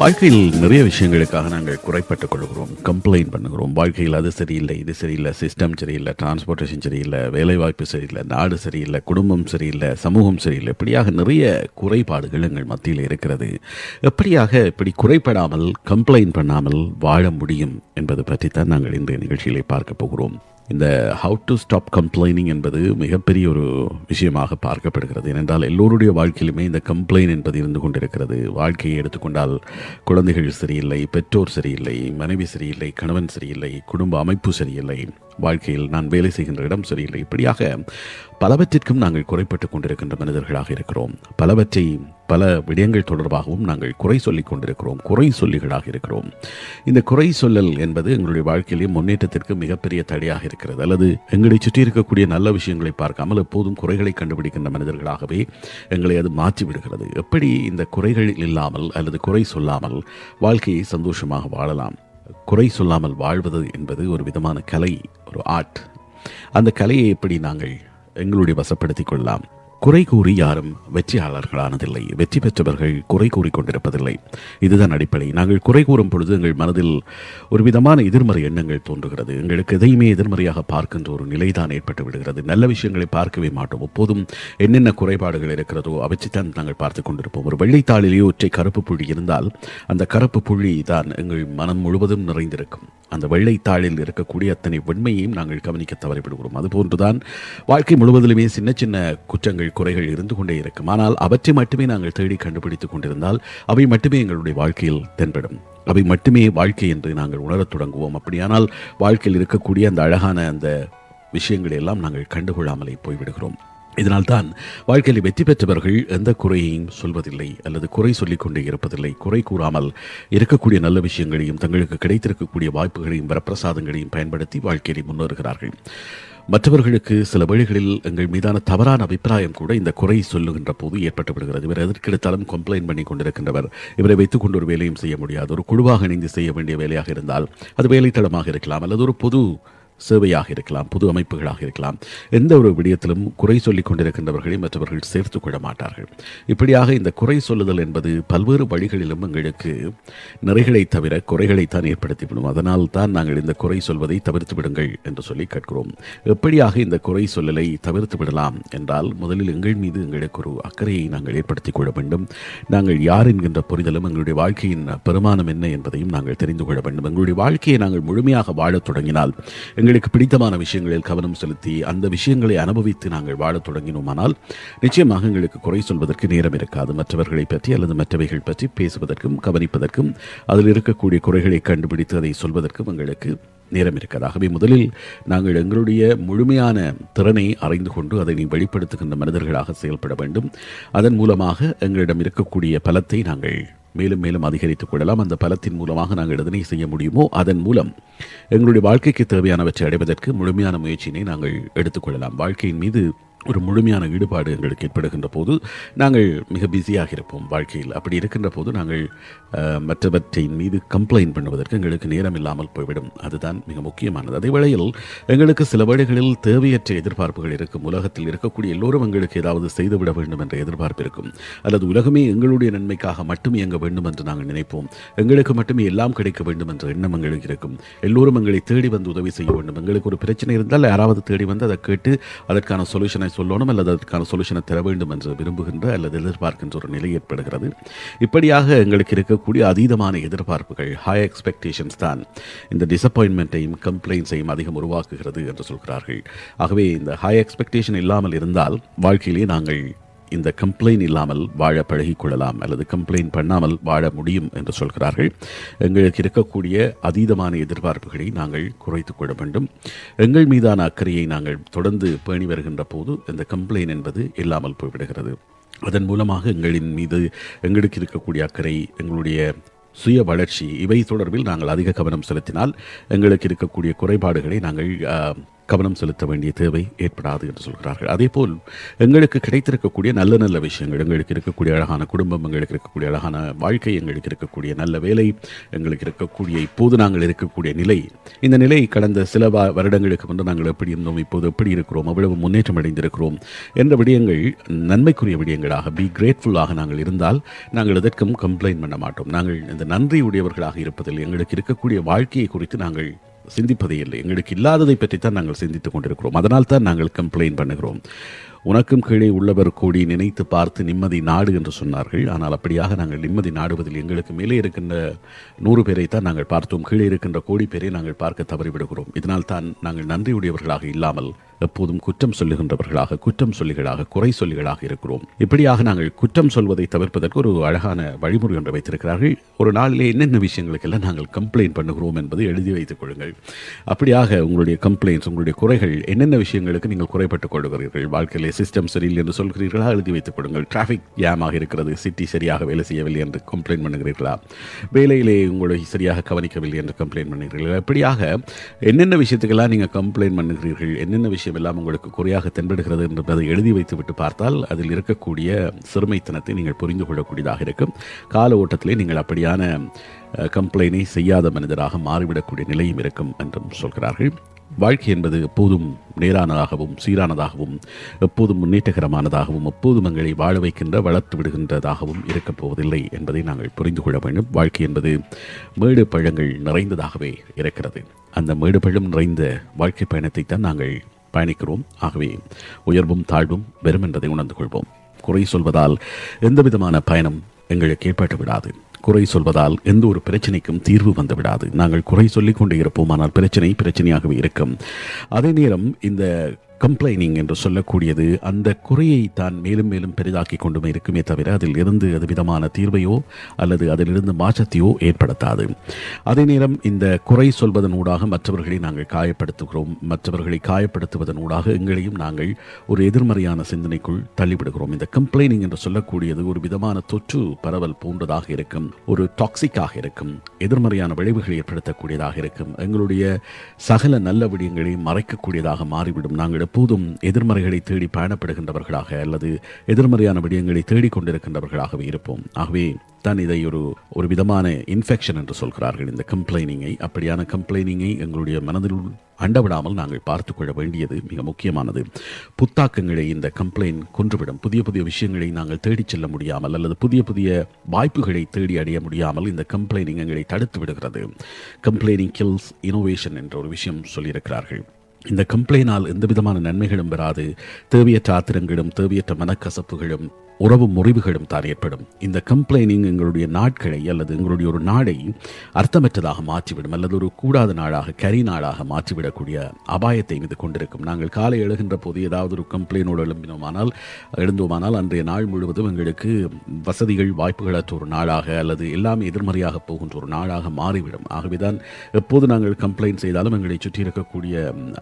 வாழ்க்கையில் நிறைய விஷயங்களுக்காக நாங்கள் குறைப்பட்டுக் கொள்கிறோம் கம்ப்ளைண்ட் பண்ணுகிறோம். வாழ்க்கையில் அது சரியில்லை இது சரியில்லை சிஸ்டம் சரியில்லை டிரான்ஸ்போர்ட்டேஷன் சரியில்லை வேலைவாய்ப்பு சரியில்லை நாடு சரியில்லை குடும்பம் சரியில்லை சமூகம் சரியில்லை. இப்படியாக நிறைய குறைபாடுகள் எங்கள் மத்தியில் இருக்கிறது. எப்படியாக இப்படி குறைபடாமல் கம்ப்ளைண்ட் பண்ணாமல் வாழ முடியும் என்பது பற்றித்தான் நாங்கள் இந்த நிகழ்ச்சியிலே பார்க்க போகிறோம். இந்த ஹவு டு ஸ்டாப் கம்ப்ளைனிங் என்பது மிகப்பெரிய ஒரு விஷயமாக பார்க்கப்படுகிறது. ஏனென்றால் எல்லோருடைய வாழ்க்கையிலுமே இந்த கம்ப்ளைன் என்பது இருந்து கொண்டிருக்கிறது. வாழ்க்கையை எடுத்துக்கொண்டால் குழந்தைகள் சரியில்லை பெற்றோர் சரியில்லை மனைவி சரியில்லை கணவன் சரியில்லை குடும்ப அமைப்பு சரியில்லை. வாழ்க்கையில் நான் வேலை செய்கின்ற இடம் சரியில்லை. இப்படியாக பலவற்றிற்கும் நாங்கள் குறைப்பட்டு கொண்டிருக்கின்ற மனிதர்களாக இருக்கிறோம். பலவற்றை பல விடயங்கள் தொடர்பாகவும் நாங்கள் குறை சொல்லிக் கொண்டிருக்கிறோம். குறை சொல்லிகளாக இருக்கிறோம். இந்த குறை சொல்லல் என்பது எங்களுடைய வாழ்க்கையிலே முன்னேற்றத்திற்கு மிகப்பெரிய தடையாக இருக்கிறது. அல்லது எங்களை சுற்றி இருக்கக்கூடிய நல்ல விஷயங்களை பார்க்காமல் எப்போதும் குறைகளை கண்டுபிடிக்கின்ற மனிதர்களாகவே எங்களை அது மாற்றிவிடுகிறது. எப்படி இந்த குறைகள் இல்லாமல் அல்லது குறை சொல்லாமல் வாழ்க்கையை சந்தோஷமாக வாழலாம்? குறை சொல்லாமல் வாழ்வது என்பது ஒரு விதமான கலை ஒரு ஆர்ட். அந்த கலையை எப்படி நாங்கள் எங்களுடைய வசப்படுத்திக் கொள்ளலாம்? குறை கூறி யாரும் வெற்றியாளர்களானதில்லை. வெற்றி பெற்றவர்கள் குறை கூறிக்கொண்டிருப்பதில்லை இதுதான் அடிப்படை. நாங்கள் குறை கூறும் பொழுது எங்கள் மனதில் ஒரு விதமான எதிர்மறை எண்ணங்கள் தோன்றுகிறது. எங்களுக்கு எதையுமே எதிர்மறையாக பார்க்கின்ற ஒரு நிலைதான் ஏற்பட்டு விடுகிறது. நல்ல விஷயங்களை பார்க்கவே மாட்டோம். எப்போதும் என்னென்ன குறைபாடுகள் இருக்கிறதோ அவற்றைத்தான் நாங்கள் பார்த்து கொண்டிருப்போம். ஒரு வெள்ளைத்தாளிலேயே ஒற்றை கருப்பு புள்ளி இருந்தால் அந்த கருப்பு புள்ளி தான் எங்கள் மனம் முழுவதும் நிறைந்திருக்கும். அந்த வெள்ளைத்தாளில் இருக்கக்கூடிய அத்தனை வெண்மையையும் நாங்கள் கவனிக்க தவறிவிடுகிறோம். அதுபோன்றுதான் வாழ்க்கை முழுவதிலுமே சின்ன சின்ன குற்றங்கள் குறைகள் இருந்து கொண்டே இருக்கும். ஆனால் அவற்றை மட்டுமே நாங்கள் தேடி கண்டுபிடித்துக் கொண்டிருந்தால் அவை மட்டுமே எங்களுடைய வாழ்க்கையில் தென்படும். அவை மட்டுமே வாழ்க்கை என்று நாங்கள் உணரத் தொடங்குவோம். அப்படியானால் வாழ்க்கையில் இருக்கக்கூடிய அந்த அழகான அந்த விஷயங்களை எல்லாம் நாங்கள் கண்டுகொள்ளாமலே போய்விடுகிறோம். இதனால்தான் வாழ்க்கையில் வெற்றி பெற்றவர்கள் எந்த குறையையும் சொல்வதில்லை அல்லது குறை சொல்லிக் கொண்டே இருப்பதில்லை. குறை கூறாமல் இருக்கக்கூடிய நல்ல விஷயங்களையும் தங்களுக்கு கிடைத்திருக்கக்கூடிய வாய்ப்புகளையும் வரப்பிரசாதங்களையும் பயன்படுத்தி வாழ்க்கையில் முன்னேறுகிறார்கள். மற்றவர்களுக்கு சில வழிகளில் எங்கள் மீதான தவறான அபிப்பிராயம் கூட இந்த குறை சொல்லுகின்ற போது ஏற்பட்டு விடுகிறது இவர் எதற்கெடுத்தாலும் கம்ப்ளைண்ட் பண்ணி கொண்டிருக்கின்றவர். இவரை வைத்துக் கொண்டு ஒரு வேலையும் செய்ய முடியாது. ஒரு குழுவாக இணைந்து செய்ய வேண்டிய வேலையாக இருந்தால் அது வேலைத்தளமாக இருக்கலாம். அல்லது ஒரு பொது சேவையாக இருக்கலாம் புது அமைப்புகளாக இருக்கலாம். எந்த ஒரு விடயத்திலும் குறை சொல்லிக் கொண்டிருக்கின்றவர்களை மற்றவர்கள் சேர்த்து கொள்ள மாட்டார்கள். இப்படியாக இந்த குறை சொல்லுதல் என்பது பல்வேறு வழிகளிலும் எங்களுக்கு நிறைகளை தவிர குறைகளைத்தான் ஏற்படுத்திவிடும். அதனால் தான் நாங்கள் இந்த குறை சொல்வதை தவிர்த்து விடுங்கள் என்று சொல்லி கேட்கிறோம். எப்படியாக இந்த குறை சொல்லலை தவிர்த்து விடலாம் என்றால் முதலில் எங்கள் மீது எங்களுக்கு ஒரு அக்கறையை நாங்கள் ஏற்படுத்திக் கொள்ள வேண்டும். நாங்கள் யார் என்கின்ற புரிதலும் எங்களுடைய வாழ்க்கையின் பெருமானம் என்ன என்பதையும் நாங்கள் தெரிந்து கொள்ள வேண்டும். எங்களுடைய வாழ்க்கையை நாங்கள் முழுமையாக வாழத் தொடங்கினால் எங்களுக்கு பிடித்தமான விஷயங்களில் கவனம் செலுத்தி அந்த விஷயங்களை அனுபவித்து நாங்கள் வாழத் தொடங்கினோமானால் நிச்சயமாக எங்களுக்கு குறை சொல்வதற்கு நேரம் இருக்காது. மற்றவர்களை பற்றி அல்லது மற்றவைகள் பற்றி பேசுவதற்கும் கவனிப்பதற்கும் அதில் இருக்கக்கூடிய குறைகளை கண்டுபிடித்து அதை சொல்வதற்கும் எங்களுக்கு நேரம் இருக்கதாகவே ஆகவே முதலில் நாங்கள் எங்களுடைய முழுமையான திறனை அறிந்து கொண்டு அதை வெளிப்படுத்துகின்ற மனிதர்களாக செயல்பட வேண்டும். அதன் மூலமாக எங்களிடம் இருக்கக்கூடிய பலத்தை நாங்கள் மேலும் மேலும் அதிகரித்துக் கொள்ளலாம். அந்த பலத்தின் மூலமாக நாங்கள் எதனை செய்ய முடியுமோ அதன் மூலம் எங்களுடைய வாழ்க்கைக்கு தேவையானவற்றை அடைவதற்கு முழுமையான முயற்சியினை நாங்கள் எடுத்துக்கொள்ளலாம் வாழ்க்கையின் மீது ஒரு முழுமையான ஈடுபாடு எங்களுக்கு ஏற்படுகின்ற போது நாங்கள் மிக பிஸியாக இருப்போம் வாழ்க்கையில். அப்படி இருக்கின்ற போது நாங்கள் மற்றவற்றின் மீது கம்ப்ளைண்ட் பண்ணுவதற்கு எங்களுக்கு நேரம் இல்லாமல் போய்விடும். அதுதான் மிக முக்கியமானது. அதே வேளையில் எங்களுக்கு சில வேளைகளில் தேவையற்ற எதிர்பார்ப்புகள் இருக்கும். உலகத்தில் இருக்கக்கூடிய எல்லோரும் எங்களுக்கு ஏதாவது செய்துவிட வேண்டும் என்ற எதிர்பார்ப்பு இருக்கும். அல்லது உலகமே எங்களுடைய நன்மைக்காக மட்டும் இயங்க வேண்டும் என்று நாங்கள் நினைப்போம். எங்களுக்கு மட்டுமே எல்லாம் கிடைக்க வேண்டும் என்ற எண்ணம் எங்களுக்கு இருக்கும். எல்லோரும் எங்களை தேடி வந்து உதவி செய்ய வேண்டும். எங்களுக்கு ஒரு பிரச்சனை இருந்தால் யாராவது தேடி வந்து அதை கேட்டு அதற்கான சொல்யூஷனை சொல்லணும் அல்லது அதற்கான சொல்யூஷனை தர வேண்டும் என்று விரும்புகின்ற அல்லது எதிர்பார்க்கின்ற ஒரு நிலை ஏற்படுகிறது. இப்படியாக எங்களுக்கு இருக்கக்கூடிய அதீதமான எதிர்பார்ப்புகள் ஹை எக்ஸ்பெக்டேஷன்ஸ் தான் இந்த டிசப்பாயின்மெண்ட்டையும் கம்ப்ளைண்ட்ஸையும் அதிகம் உருவாக்குகிறது என்று சொல்கிறார்கள். ஆகவே இந்த ஹை எக்ஸ்பெக்டேஷன் இல்லாமல் இருந்தால் வாழ்க்கையிலே நாங்கள் இந்த கம்ப்ளைண்ட் இல்லாமல் வாழ பழகிக் கொள்ளலாம் அல்லது கம்ப்ளைண்ட் பண்ணாமல் வாழ முடியும் என்று சொல்கிறார்கள். எங்களுக்கு இருக்கக்கூடிய அதீதமான எதிர்பார்ப்புகளை நாங்கள் குறைத்து கொள்ள வேண்டும். எங்கள் மீதான அக்கறையை நாங்கள் தொடர்ந்து பேணி வருகின்ற போது இந்த கம்ப்ளைண்ட் என்பது இல்லாமல் போய்விடுகிறது. அதன் மூலமாக எங்களின் மீது எங்களுக்கு இருக்கக்கூடிய அக்கறை எங்களுடைய சுய வளர்ச்சி இவை தொடர்பில் நாங்கள் அதிக கவனம் செலுத்தினால் எங்களுக்கு இருக்கக்கூடிய குறைபாடுகளை நாங்கள் கவனம் செலுத்த வேண்டிய தேவை ஏற்படாது என்று சொல்கிறார்கள். அதேபோல் எங்களுக்கு கிடைத்திருக்கக்கூடிய நல்ல நல்ல விஷயங்கள் எங்களுக்கு இருக்கக்கூடிய அழகான குடும்பம் எங்களுக்கு இருக்கக்கூடிய அழகான வாழ்க்கை எங்களுக்கு இருக்கக்கூடிய நல்ல வேலை எங்களுக்கு இருக்கக்கூடிய இப்போது நாங்கள் இருக்கக்கூடிய நிலை. இந்த நிலை கடந்த சில வருடங்களுக்கு முன்பு நாங்கள் எப்படி இருந்தோம் இப்போது எப்படி இருக்கிறோம் அவ்வளவு முன்னேற்றம் அடைந்திருக்கிறோம் என்ற விடயங்கள் நன்மைக்குரிய விடயங்களாக பி கிரேட்ஃபுல்லாக நாங்கள் இருந்தால் நாங்கள் எதற்கும் கம்ப்ளைண்ட் பண்ண மாட்டோம். நாங்கள் இந்த நன்றி உடையவர்களாக இருப்பதில் எங்களுக்கு இருக்கக்கூடிய வாழ்க்கையை குறித்து நாங்கள் சிந்திப்பதே இல்லை எங்களுக்கு இல்லாததை பற்றி தான் நாங்கள் சிந்தித்துக் கொண்டிருக்கிறோம். அதனால் தான் நாங்கள் கம்ப்ளைண்ட் பண்ணுகிறோம். உனக்கும் கீழே உள்ளவர் கூடி நினைத்து பார்த்து நிம்மதி நாடு என்று சொன்னார்கள். ஆனால் அப்படியாக நாங்கள் நிம்மதி நாடுவதில் எங்களுக்கு மேலே இருக்கின்ற நூறு பேரை தான் நாங்கள் பார்த்தோம். கீழே இருக்கின்ற கோடி பேரை நாங்கள் பார்க்க தவறிவிடுகிறோம். இதனால் தான் நாங்கள் நன்றியுடையவர்களாக இல்லாமல் எப்போதும் குற்றம் சொல்லுகின்றவர்களாக குற்றம் சொல்லிகளாக குறை சொல்லிகளாக இருக்கிறோம். இப்படியாக நாங்கள் குற்றம் சொல்வதை தவிர்ப்பதற்கு ஒரு அழகான வழிமுறை ஒன்று வைத்திருக்கிறார்கள். ஒரு நாளிலே என்னென்ன விஷயங்களுக்கெல்லாம் நாங்கள் கம்ப்ளைண்ட் பண்ணுகிறோம் என்பதை எழுதி வைத்துக் கொள்ளுங்கள். அப்படியாக உங்களுடைய கம்ப்ளைண்ட்ஸ் உங்களுடைய குறைகள் என்னென்ன விஷயங்களுக்கு நீங்கள் குறைப்பட்டுக் கொள்கிறீர்கள் வாழ்க்கையிலே சிஸ்டம் சரியில்லை என்று சொல்கிறீர்களா எழுதி வைத்துக் கொள்ளுங்கள். டிராஃபிக் ஜாமாக இருக்கிறது சிட்டி சரியாக வேலை செய்யவில்லை என்று கம்ப்ளைண்ட் பண்ணுகிறீர்களா வேலையிலே உங்களை சரியாக கவனிக்கவில்லை என்று கம்ப்ளைண்ட் பண்ணுகிறீர்களா இப்படியாக என்னென்ன விஷயத்துக்கெல்லாம் நீங்கள் கம்ப்ளைண்ட் பண்ணுகிறீர்கள் என்னென்ன விஷயம் எல்லாம் உங்களுக்கு குறையாக தென்படுகிறது என்பதை எழுதி வைத்துவிட்டு பார்த்தால் அதில் இருக்கக்கூடிய சிறுமைத்தனத்தை நீங்கள் புரிந்து கொள்ளக்கூடியதாக இருக்கும். கால ஓட்டத்திலே நீங்கள் அப்படியான கம்ப்ளைனை செய்யாத மனிதராக மாறிவிடக்கூடிய நிலையும் இருக்கும் என்றும் சொல்கிறார்கள். வாழ்க்கை என்பது எப்போதும் நேரானதாகவும் சீரானதாகவும் எப்போதும் முன்னேற்றகரமானதாகவும் எப்போதும் எங்களை வாழ வைக்கின்ற வளர்த்து விடுகின்றதாகவும் இருக்கப் போவதில்லை என்பதை நாங்கள் புரிந்து கொள்ள வேண்டும். வாழ்க்கை என்பது மேடு பழங்கள் நிறைந்ததாகவே இருக்கிறது. அந்த மேடு பழம் நிறைந்த வாழ்க்கை பயணத்தை தான் நாங்கள் பயணிக்கிறோம். ஆகவே உயர்வும் தாழ்வும் வெறும் என்பதை உணர்ந்து கொள்வோம். குறை சொல்வதால் எந்த விதமான பயணம் எங்களுக்கு ஏற்பட்டு விடாது குறை சொல்வதால் எந்த ஒரு பிரச்சனைக்கும் தீர்வு வந்துவிடாது. நாங்கள் குறை சொல்லிக் கொண்டே இருப்போம் ஆனால் பிரச்சனை பிரச்சனையாகவே இருக்கும். அதே நேரம் இந்த கம்ப்ளைனிங் என்று சொல்லக்கூடியது அந்த குறையை தான் மேலும் மேலும் பெரிதாக்கி கொண்டுமே இருக்குமே தவிர அதில் இருந்து அது விதமான தீர்வையோ அல்லது அதிலிருந்து மாற்றத்தையோ ஏற்படுத்தாது. அதே நேரம் இந்த குறை சொல்வதன் ஊடாக மற்றவர்களை நாங்கள் காயப்படுத்துகிறோம். மற்றவர்களை காயப்படுத்துவதன் ஊடாக எங்களையும் நாங்கள் ஒரு எதிர்மறையான சிந்தனைக்குள் தள்ளிவிடுகிறோம். இந்த கம்ப்ளைனிங் என்று சொல்லக்கூடியது ஒரு விதமான தொற்று பரவல் போன்றதாக இருக்கும். ஒரு டாக்ஸிக்காக இருக்கும் எதிர்மறையான விளைவுகளை ஏற்படுத்தக்கூடியதாக இருக்கும் எங்களுடைய சகல நல்ல விடயங்களை மறைக்கக்கூடியதாக மாறிவிடும். நாங்கள் எப்போதும் எதிர்மறைகளை தேடி பயணப்படுகின்றவர்களாக அல்லது எதிர்மறையான விடயங்களை தேடிக் கொண்டிருக்கின்றவர்களாகவே இருப்போம். ஆகவே தான் இதை ஒரு ஒரு விதமான இன்ஃபெக்ஷன் என்று சொல்கிறார்கள். இந்த கம்ப்ளைனிங்கை அப்படியான கம்ப்ளைனிங்கை எங்களுடைய மனதில் அண்டவிடாமல் நாங்கள் பார்த்து கொள்ள வேண்டியது மிக முக்கியமானது. புத்தாக்கங்களை இந்த கம்ப்ளைண்ட் கொன்றுவிடும். புதிய புதிய விஷயங்களை நாங்கள் தேடிச் செல்ல முடியாமல் அல்லது புதிய புதிய வாய்ப்புகளை தேடி அடைய முடியாமல் இந்த கம்ப்ளைனிங் எங்களை தடுத்து விடுகிறது. கம்ப்ளைனிங் கில்ஸ் இனோவேஷன் என்ற ஒரு விஷயம் சொல்லியிருக்கிறார்கள். இந்த கம்ப்ளைனால் எந்த விதமான நன்மைகளும் பெறாது தேவையற்ற ஆத்திரங்களும் தேவையற்ற மனக்கசப்புகளும் உறவு முறிவுகளும் தான் ஏற்படும். இந்த கம்ப்ளைனிங் எங்களுடைய நாட்களை அல்லது எங்களுடைய ஒரு நாடை அர்த்தமற்றதாக மாற்றிவிடும். அல்லது ஒரு கூடாத நாளாக கரி நாளாக மாற்றிவிடக்கூடிய அபாயத்தை இது கொண்டிருக்கும். நாங்கள் காலை எழுகின்ற போது ஏதாவது ஒரு கம்ப்ளைனோடு எழும்பினோமானால் எழுந்தோமானால் அன்றைய நாள் முழுவதும் எங்களுக்கு வசதிகள் வாய்ப்புகளற்ற ஒரு நாளாக அல்லது எல்லாமே எதிர்மறையாக போகின்ற ஒரு நாளாக மாறிவிடும். ஆகவேதான் எப்போது நாங்கள் கம்ப்ளைண்ட் செய்தாலும் எங்களை சுற்றி இருக்கக்கூடிய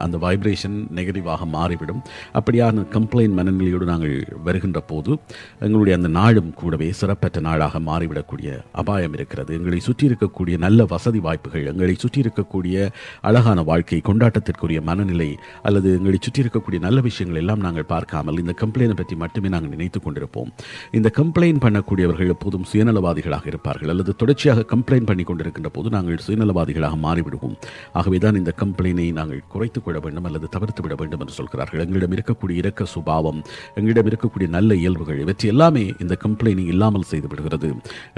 அந்த வைப்ரேஷன் நெகட்டிவாக மாறிவிடும். அப்படியான கம்ப்ளைண்ட் மனநிலையோடு நாங்கள் வருகின்ற போது எங்களுடைய அந்த நாளும் கூடவே சிறப்பற்ற நாளாக மாறிவிடக்கூடிய அபாயம் இருக்கிறது. எங்களை சுற்றி இருக்கக்கூடிய நல்ல வசதி வாய்ப்புகள் எங்களை சுற்றி இருக்கக்கூடிய அழகான வாழ்க்கை கொண்டாட்டத்திற்குரிய மனநிலை அல்லது எங்களை சுற்றி இருக்கக்கூடிய நல்ல விஷயங்கள் எல்லாம் நாங்கள் பார்க்காமல் இந்த கம்ப்ளைனை பற்றி மட்டுமே நாங்கள் நினைத்துக் கொண்டிருப்போம். இந்த கம்ப்ளைண்ட் பண்ணக்கூடியவர்கள் எப்போதும் சுயநலவாதிகளாக இருப்பார்கள். அல்லது தொடர்ச்சியாக கம்ப்ளைண்ட் பண்ணி கொண்டிருக்கின்ற போது நாங்கள் சுயநலவாதிகளாக மாறிவிடுவோம். ஆகவே தான் இந்த கம்ப்ளைனை நாங்கள் குறைத்துக் கொள்ள வேண்டும் அல்லது தவிர்த்து விட வேண்டும் என்று சொல்கிறார்கள். எங்களிடம் இருக்கக்கூடிய இரக்க சுபாவம் எங்களிடம் இருக்கக்கூடிய நல்ல இயல்புகள் இவற்றை எல்லாமே இந்த கம்ப்ளைனிங் இல்லாமல் செய்து விடுகிறது.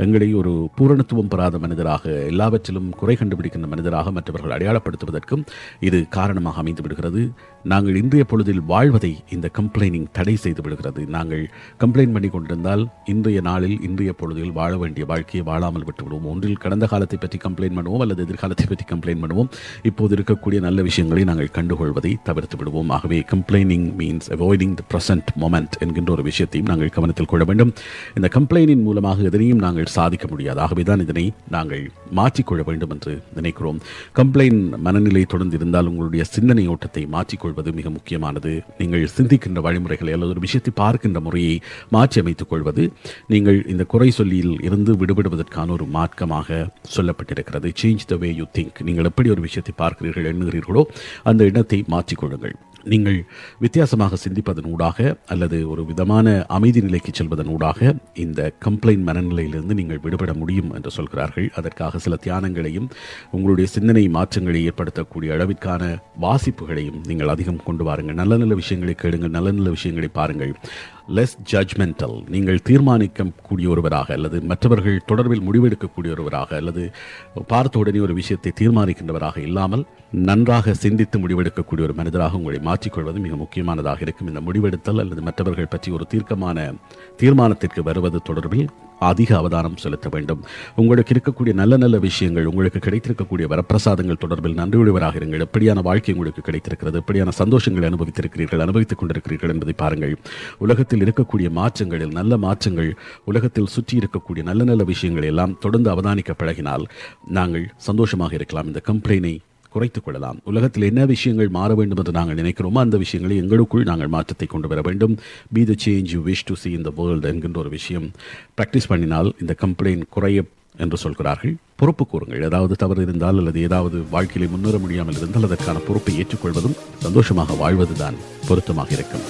எங்களை ஒரு பூரணத்துவம் பெறாத மனிதராக எல்லாவற்றிலும் குறை கண்டுபிடிக்கின்ற மனிதராக மற்றவர்கள் அடையாளப்படுத்துவதற்கும் இது காரணமாக அமைந்து விடுகிறது. நாங்கள் இன்றைய பொழுதில் வாழ்வதை இந்த கம்ப்ளைனிங் தடை செய்து விடுகிறது. நாங்கள் கம்ப்ளைண்ட் பண்ணி கொண்டிருந்தால் இன்றைய நாளில் இன்றைய பொழுதில் வாழ வேண்டிய வாழ்க்கையை வாழாமல் விட்டுவிடுவோம். ஒன்றில் கடந்த காலத்தை பற்றி கம்ப்ளைண்ட் பண்ணுவோம் அல்லது எதிர்காலத்தை பற்றி கம்ப்ளைண்ட் பண்ணுவோம். இப்போது இருக்கக்கூடிய நல்ல விஷயங்களை நாங்கள் கண்டுகொள்வதை தவிர்த்து விடுவோம். ஆகவே complaining means avoiding the present moment என்கின்ற ஒரு விஷயத்தையும் நாங்கள் கவனத்தில் கொள்ள வேண்டும். இந்த கம்ப்ளைனின் மூலமாக எதனையும் நாங்கள் சாதிக்க முடியாது. ஆகவே தான் இதனை நாங்கள் மாற்றிக்கொள்ள வேண்டும் என்று நினைக்கிறோம். கம்ப்ளைண்ட் மனநிலை தொடர்ந்து இருந்தால் உங்களுடைய சிந்தனை ஓட்டத்தை மாற்றிக்கொள்வது கொள்வது மிக முக்கியமானது. நீங்கள் சிந்திக்கின்ற வழிமுறைகளை அல்லது ஒரு விஷயத்தை பார்க்கின்ற முறையை மாற்றி அமைத்துக் கொள்வது நீங்கள் இந்த குறை சொல்லியில் இருந்து விடுபடுவதற்கான ஒரு மார்க்கமாக சொல்லப்பட்டிருக்கிறது. Change the way you think நீங்கள் எப்படி ஒரு விஷயத்தை பார்க்கிறீர்கள் எண்ணுகிறீர்களோ அந்த இடத்தை மாற்றிக்கொள்ளுங்கள் நீங்கள் வித்தியாசமாக சிந்திப்பதன் ஊடாக அல்லது ஒரு விதமான அமைதி நிலைக்கு செல்வதன் ஊடாக இந்த கம்ப்ளைண்ட் மனநிலையிலிருந்து நீங்கள் விடுபட முடியும் என்று சொல்கிறார்கள். அதற்காக சில தியானங்களையும் உங்களுடைய சிந்தனை மாற்றங்களை ஏற்படுத்தக்கூடிய அளவிற்கான வாசிப்புகளையும் நீங்கள் அதிகம் கொண்டு வாருங்கள். நல்ல நல்ல விஷயங்களை கேளுங்கள் நல்ல நல்ல விஷயங்களை பாருங்கள். லெஸ் ஜட்மெண்டல் நீங்கள் தீர்மானிக்கக்கூடிய ஒருவராக அல்லது மற்றவர்கள் தொடர்பில் முடிவெடுக்கக்கூடிய ஒருவராக அல்லது பார்த்த உடனே ஒரு விஷயத்தை தீர்மானிக்கின்றவராக இல்லாமல் நன்றாக சிந்தித்து முடிவெடுக்கக்கூடிய ஒரு மனிதராக உங்களை மாற்றிக்கொள்வது மிக முக்கியமானதாக இருக்கும். இந்த முடிவெடுத்தல் அல்லது மற்றவர்கள் பற்றி ஒரு தீர்க்கமான தீர்மானத்திற்கு வருவது தொடர்பில் அதிக அவதானம் செலுத்த வேண்டும். உங்களுக்கு இருக்கக்கூடிய நல்ல நல்ல விஷயங்கள் உங்களுக்கு கிடைத்திருக்கக்கூடிய வரப்பிரசாதங்கள் தொடர்பில் நன்றியுடையவராக இருங்கள். எப்படியான வாழ்க்கை உங்களுக்கு கிடைத்திருக்கிறது எப்படியான சந்தோஷங்களை அனுபவித்திருக்கிறீர்கள் அனுபவித்துக் கொண்டிருக்கிறீர்கள் என்பதை பாருங்கள். உலகத்தில் இருக்கக்கூடிய மாற்றங்களில் நல்ல மாற்றங்கள் உலகத்தில் சுற்றி இருக்கக்கூடிய நல்ல நல்ல விஷயங்களை எல்லாம் தொடர்ந்து அவதானிக்க பழகினால் நாங்கள் சந்தோஷமாக இருக்கலாம். இந்த கம்ப்ளைனை குறைத்துக் கொள்ளலாம் உலகத்தில் என்ன விஷயங்கள் மாற வேண்டும் என்று நாங்கள் நினைக்கிறோமோ அந்த விஷயங்களை எங்களுக்குள் நாங்கள் மாற்றத்தை கொண்டு வர வேண்டும். Be the change you wish to see இந்த வேர்ல்டு என்கின்ற ஒரு விஷயம். ப்ராக்டிஸ் பண்ணினால் இந்த கம்ப்ளைண்ட் குறைய என்று சொல்கிறார்கள். பொறுப்பு கூறுங்கள். ஏதாவது தவறு இருந்தால் அல்லது ஏதாவது வாழ்க்கையில முன்னேற முடியாமல் இருந்தால் அதற்கான பொறுப்பை ஏற்றுக்கொள்வதும் சந்தோஷமாக வாழ்வதுதான் பொருத்தமாக இருக்கும்.